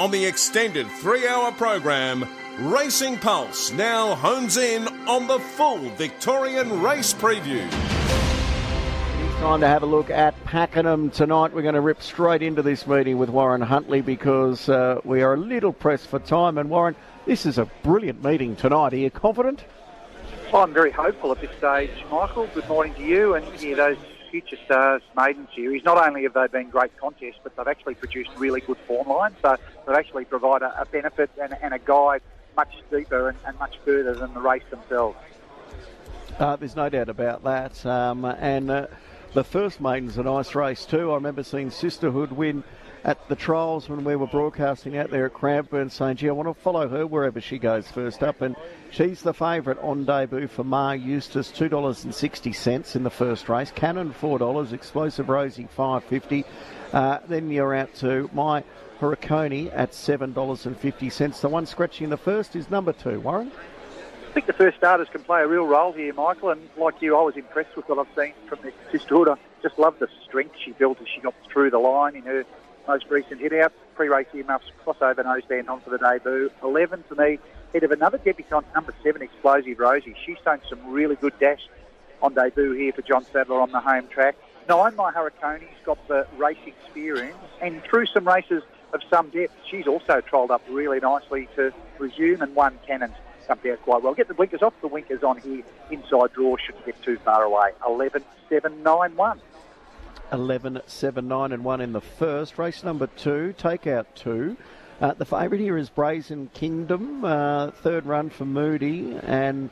on the extended three hour program, Racing Pulse now hones in on the full Victorian race preview. It's Time to have a look at Pakenham tonight. We're going to rip straight into this meeting with Warren Huntley because uh, we are a little pressed for time. And Warren, this is a brilliant meeting tonight. Are you confident? I'm very hopeful at this stage, Michael. Good morning to you and yeah, those Future Stars maiden series. Not only have they been great contests, but they've actually produced really good form lines. So they've actually provided a, a benefit and, and, a guide much deeper and, and, much further than the race themselves. Uh, there's no doubt about that. Um, and uh, the first maiden's a nice race too. I remember seeing Sisterhood win at the trials when we were broadcasting out there at Cranbourne saying, gee, I want to follow her wherever she goes first up. And she's the favourite on debut for Maher Eustace, $2.60 in the first race. Cannon, $4. Explosive Rosie, five fifty. Uh, then you're out to my Hurricane at $7.50. The one scratching the first is number two, Warren. I think the first starters can play a real role here, Michael. And like you, I was impressed with what I've seen from the sisterhood. I just love the strength she built as she got through the line in her most recent hit out. Pre-race earmuffs, crossover noseband on for the debut. 11 for me, head of another debutant, number 7, Explosive Rosie. She's shown some really good dash on debut here for John Sadler on the home track. Nine, my Hurricane's got the race experience, and through some races of some depth, she's also trolled up really nicely to resume, and one Cannon's jumped out quite well. Get the blinkers off, the winkers on here, inside draw, shouldn't get too far away. 11, 7, 9, 1. 11, 7, 9 and 1 in the first. Race number two, take out two. Uh, the favourite here is Brazen Kingdom, uh, third run for Moody, and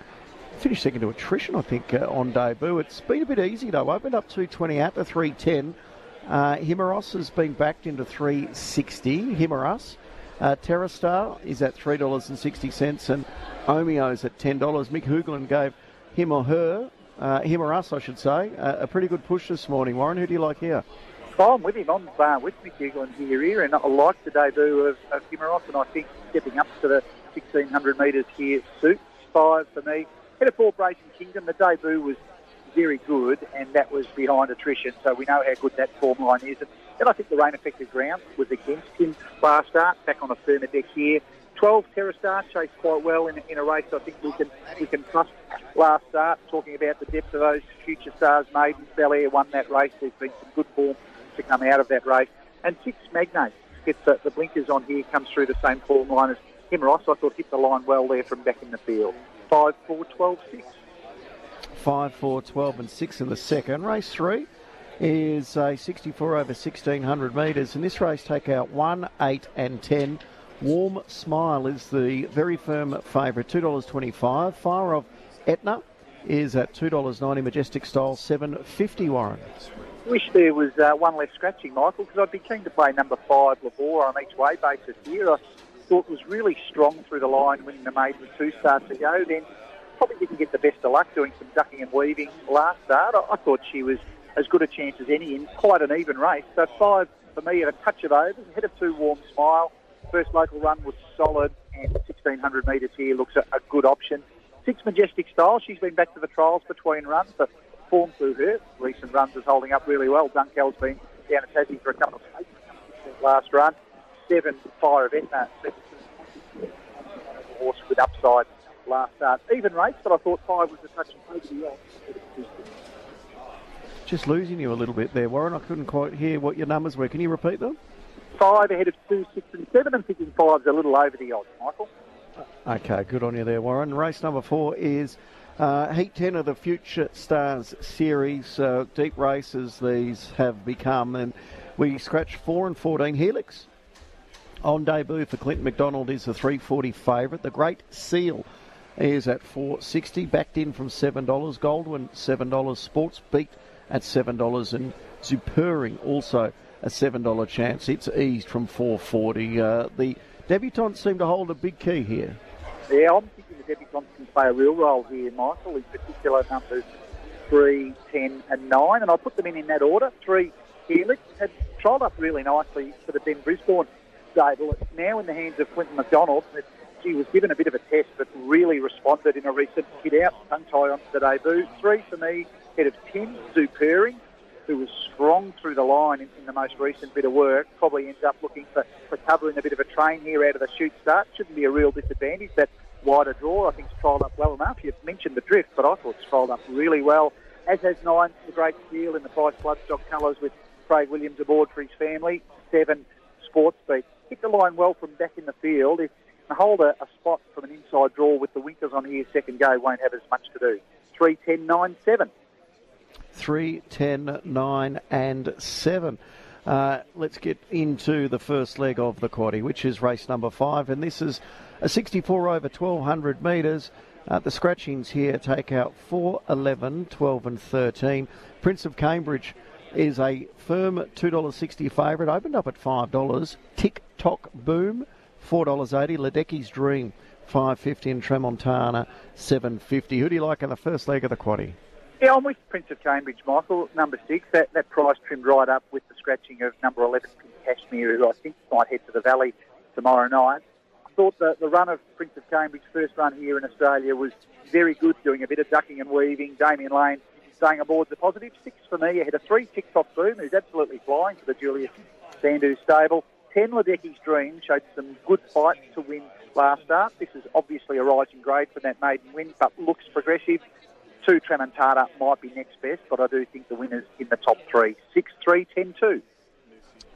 finished second to attrition, I think, uh, on debut. It's been a bit easy though. Opened up 220 out to 310. Uh, Himeros has been backed into 360. Himeros. Uh, Terrastar is at $3.60 and Omio's at $10. Mick Hoogland gave him or her uh, him or us, I should say, uh, a pretty good push this morning. Warren, who do you like here? Oh, I'm with him. I'm uh, with Hughlin here, here, and I like the debut of, of Himeros, and I think stepping up to the 1600 metres here suits. Five for me. Head of four, Brazen Kingdom. The debut was very good, and that was behind attrition, so we know how good that form line is. And I think the rain affected ground was against him last start, back on a firmer deck here. 12 Terrastar chased quite well in, in a race. I think we can we can trust last start. Talking about the depth of those future stars, Maiden Bel Air won that race. There's been some good form to come out of that race. And six Magnate gets the, the blinkers on here, comes through the same form line as Himeros. I thought hit the line well there from back in the field. Five, four, 12, six. Five, four, 12, and six in the second. Race three is a 64 over 1600 metres, and this race take out one, eight, and 10. Warm Smile is the very firm favourite, $2.25. Fire of Etna is at $2.90. Majestic Style, seven fifty. Warren. Wish there was uh, one less scratching, Michael, because I'd be keen to play number five, Labor, on each way basis here. I thought was really strong through the line, winning the maiden two starts ago. Then probably didn't get the best of luck doing some ducking and weaving last start. I, I thought she was as good a chance as any in quite an even race. So five for me at a touch of overs, ahead of two Warm Smile. First local run was solid, and 1600 metres here looks a, a, good option. Six Majestic Style, she's been back to the trials between runs, but form through her recent runs is holding up really well. Dunkel's been down at Tassie for a couple of states last run. Seven Fire of Etna, horse with upside last start. Even race, but I thought five was a touch over the Just losing you a little bit there, Warren. I couldn't quite hear what your numbers were. Can you repeat them? Five ahead of two, six, and seven. I'm thinking five's a little over the odds, Michael. Okay, good on you there, Warren. Race number four is uh, Heat 10 of the Future Stars series. Uh, deep races these have become, and we scratch 4 and 14 Helix. On debut for Clinton McDonald is the 340 favourite. The Great Seal is at 460, backed in from $7. Goldwyn, $7. Sports Beat at $7. And Zupering also a $7 chance. It's eased from 440. Uh, the debutants seem to hold a big key here. Yeah, I'm thinking the debutants can play a real role here, Michael, in particular numbers 3, 10 and 9. And I'll put them in in that order. 3, Helix, had trialled up really nicely for the Ben Brisbane stable. It's now in the hands of Clinton McDonald. She was given a bit of a test, but really responded in a recent hit out, tongue tie onto the debut. Three for me, head of 10, Zoo Purring. Who was strong through the line in, in, the most recent bit of work, probably ends up looking for, for covering a bit of a train here out of the shoot start. Shouldn't be a real disadvantage. That wider draw, I think, it's trialled up well enough. You've mentioned the drift, but I thought it's trialled up really well, as has nine, the Great Seal in the price bloodstock colours with Craig Williams aboard for his family. Seven, Sports Beat. Hit the line well from back in the field. If hold a, a spot from an inside draw with the winkers on here, second go won't have as much to do. 3, 10, 9, 7. 3, 10, 9, and 7. Uh, let's get into the first leg of the quaddy, which is race number five, and this is a 64 over 1200 metres. Uh, the scratchings here take out 4, 11, 12, and 13. Prince of Cambridge is a firm $2.60 favourite, opened up at $5. Tick Tock Boom, $4.80. Ledecky's Dream, 550 and Tramontana 750. Who do you like in the first leg of the quaddy? Yeah, I'm with Prince of Cambridge, Michael. Number six, that, that price trimmed right up with the scratching of number 11, Cashmere, who I think might head to the Valley tomorrow night. I thought that the run of Prince of Cambridge, first run here in Australia, was very good, doing a bit of ducking and weaving. Damian Lane staying aboard the positive. Six for me ahead of three, Tick Tock Boom, who's absolutely flying for the Julius Sandu stable. Ten, Ledecky's Dream, showed some good fight to win last start. This is obviously a rising grade for that maiden win, but looks progressive. Two, Tramontana might be next best, but I do think the winner's in the top three. 6 3 10 2.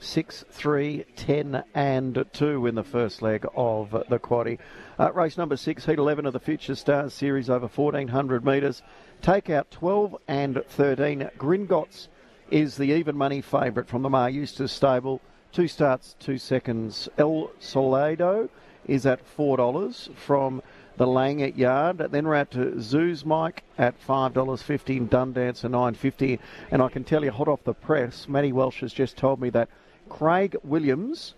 6 3 10 and 2 in the first leg of the quaddy. Uh, race number 6, Heat 11 of the Future Stars Series over 1400 metres. Take out 12 and 13. Gringotts is the even money favourite from the Maher Eustace stable. Two starts, two seconds. El Soldado is at $4 from the Lang at Yard. Then we're out to Zoos Mike at $5.50 Dundance at 9.50. And I can tell you hot off the press, Matty Welsh has just told me that Craig Williams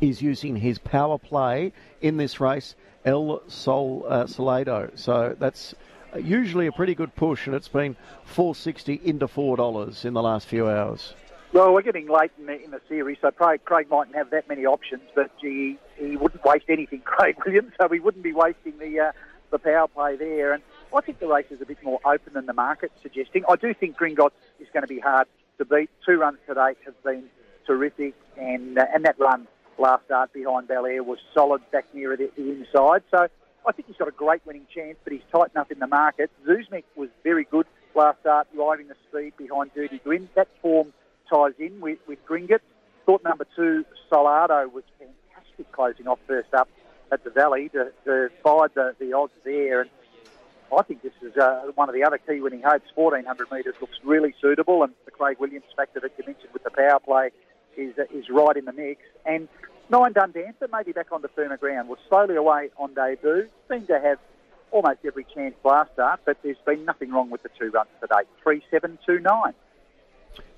is using his power play in this race, El Sol uh, Salado. So that's usually a pretty good push, and it's been 460 into $4 in the last few hours. Well, we're getting late in the, in the series, so Craig, Craig mightn't have that many options, but gee, he wouldn't waste anything, Craig Williams, so we wouldn't be wasting the uh, the power play there. And I think the race is a bit more open than the market suggesting. I do think Gringotts is going to be hard to beat. Two runs today have been terrific, and uh, and that run last start behind Bel Air was solid back near the, the inside. So I think he's got a great winning chance, but he's tight enough in the market. Zuzmek was very good last start, riding the speed behind Dirty Grin. That form ties in with, with Gringott. Thought number two, Solado, was fantastic closing off first up at the Valley to, to bide the, the odds there. And I think this is uh, one of the other key winning hopes. 1400 metres looks really suitable, and the Craig Williams factor that you mentioned with the power play is uh, is right in the mix. And nine done dancer, maybe back onto firmer ground, was slowly away on debut. Seemed to have almost every chance last start, but there's been nothing wrong with the two runs today. Three, seven, two, nine.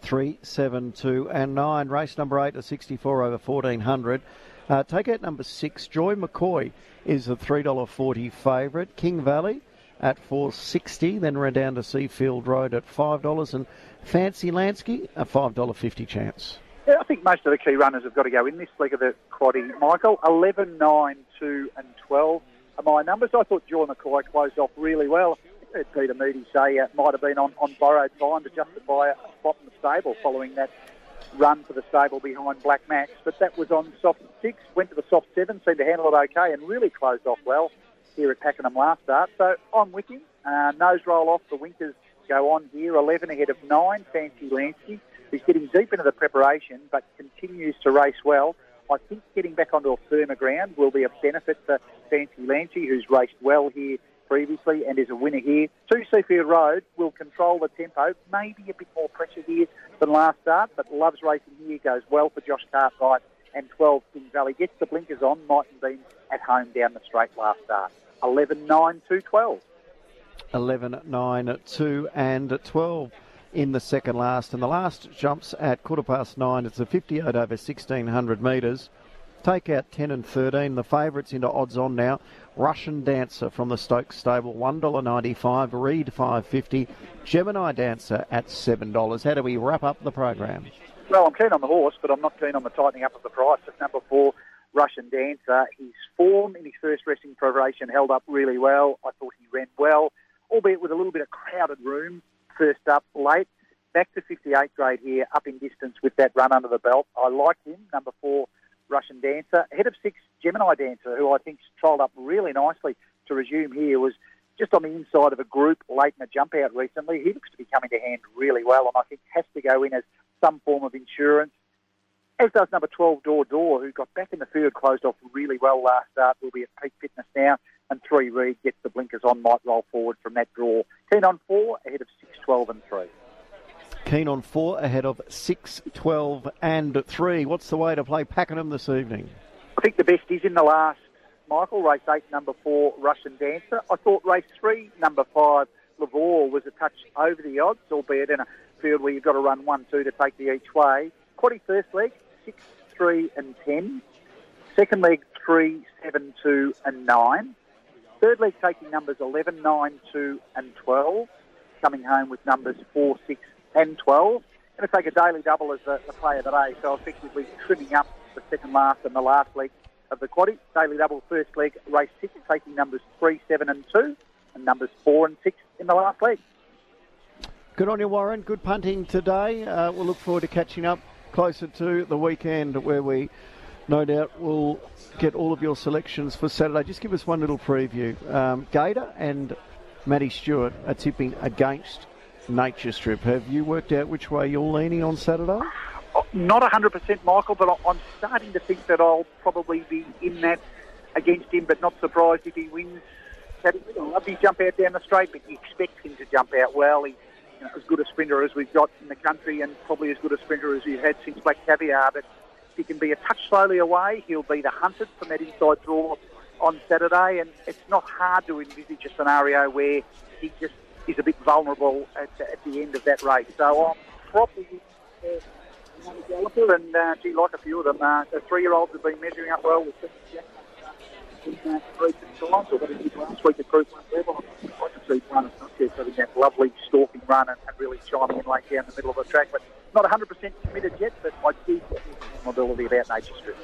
3, 7, 2, and 9. Race number 8 to 64 over 1400. Uh, take out number 6. Joy McCoy is the $3.40 favourite. King Valley at 460 Then we're down to Seafield Road at $5. And Fancy Lansky, a $5.50 chance. Yeah, I think most of the key runners have got to go in this leg of the quaddy. Michael, 11, 9, 2, and 12 are my numbers. I thought Joy McCoy closed off really well Peter Moody say it might have been on, on borrowed time to justify a spot in the stable following that run for the stable behind Black Max. But that was on soft six, went to the soft seven, seemed to handle it okay and really closed off well here at Pakenham last start. So I'm with him. Uh, nose roll off, the Winkers go on here, 11 ahead of 9, Fancy Lansky, who's getting deep into the preparation but continues to race well. I think getting back onto a firmer ground will be a benefit for Fancy Lansky, who's raced well here previously and is a winner here. Two Seafield Road will control the tempo, maybe a bit more pressure here than last start, but loves racing here, goes well for Josh Cartwright and 12 King Valley. Gets the blinkers on, mightn't been at home down the straight last start. 11, 9, 2, 12. 11, 9, 2 and 12 in the second last. And the last jumps at quarter past nine. It's a 58 over 1600 metres. Take out 10 and 13. The favourites into odds on now. Russian Dancer from the Stokes stable, $1.95. Reed, 550 Gemini Dancer at $7. How do we wrap up the program? Well, I'm keen on the horse, but I'm not keen on the tightening up of the price. At number four, Russian Dancer. His form in his first racing preparation held up really well. I thought he ran well, albeit with a little bit of crowded room first up late back to 58 grade here, up in distance with that run under the belt. I like him, number four, Russian Dancer. Ahead of six, Gemini Dancer, who I think's trialled up really nicely to resume here, was just on the inside of a group late in a jump out recently. He looks to be coming to hand really well, and I think has to go in as some form of insurance. As does number 12, Door Door, who got back in the field, closed off really well last start, will be at peak fitness now. And three, Reed gets the blinkers on, might roll forward from that draw. Keen on four, ahead of 6, 12 and 3. Keen on four, ahead of 6, 12 and 3. What's the way to play Pakenham this evening? I think the best is in the last Michael. Race eight, number four, Russian Dancer. I thought race three, number five, Lavore, was a touch over the odds, albeit in a field where you've got to run one, two to take the each way. Quaddy first leg, six, three, and ten. Second leg, three, seven, two, and nine. Third leg taking numbers 11, 9, 2, and 12. Coming home with numbers 4, 6, and 12. Going to take a daily double as the, the play of the day, so effectively trimming up the second last and the last leg of the quaddy. Daily double first leg, race six, taking numbers three, seven, and two, and numbers four and six in the last leg. Good on you, Warren. Good punting today. Uh, we'll look forward to catching up closer to the weekend where we no doubt will get all of your selections for Saturday. Just give us one little preview. Um, Gator and Maddie Stewart are tipping against Nature Strip. Have you worked out which way you're leaning on Saturday? Uh, not 100% Michael, but I'm starting to think that I'll probably be in that against him, but not surprised if he wins. I love his jump out down the straight, but you expect him to jump out well. He's you know, as good a sprinter as we've got in the country and probably as good a sprinter as we've had since Black Caviar, but he can be a touch slowly away. He'll be the hunted from that inside draw on Saturday, and it's not hard to envisage a scenario where he just is a bit vulnerable at, at the end of that race. So I'm probably... Uh, and uh, gee, like a few of them, uh, the three-year-olds have been measuring up well with in uh, recent times. Or what he did last week at Group One level. I can see one of Sanchez having that lovely stalking run and, and really chiming in late down the middle of the track, but not 100% committed yet. But I do think mobility about Nature Strip.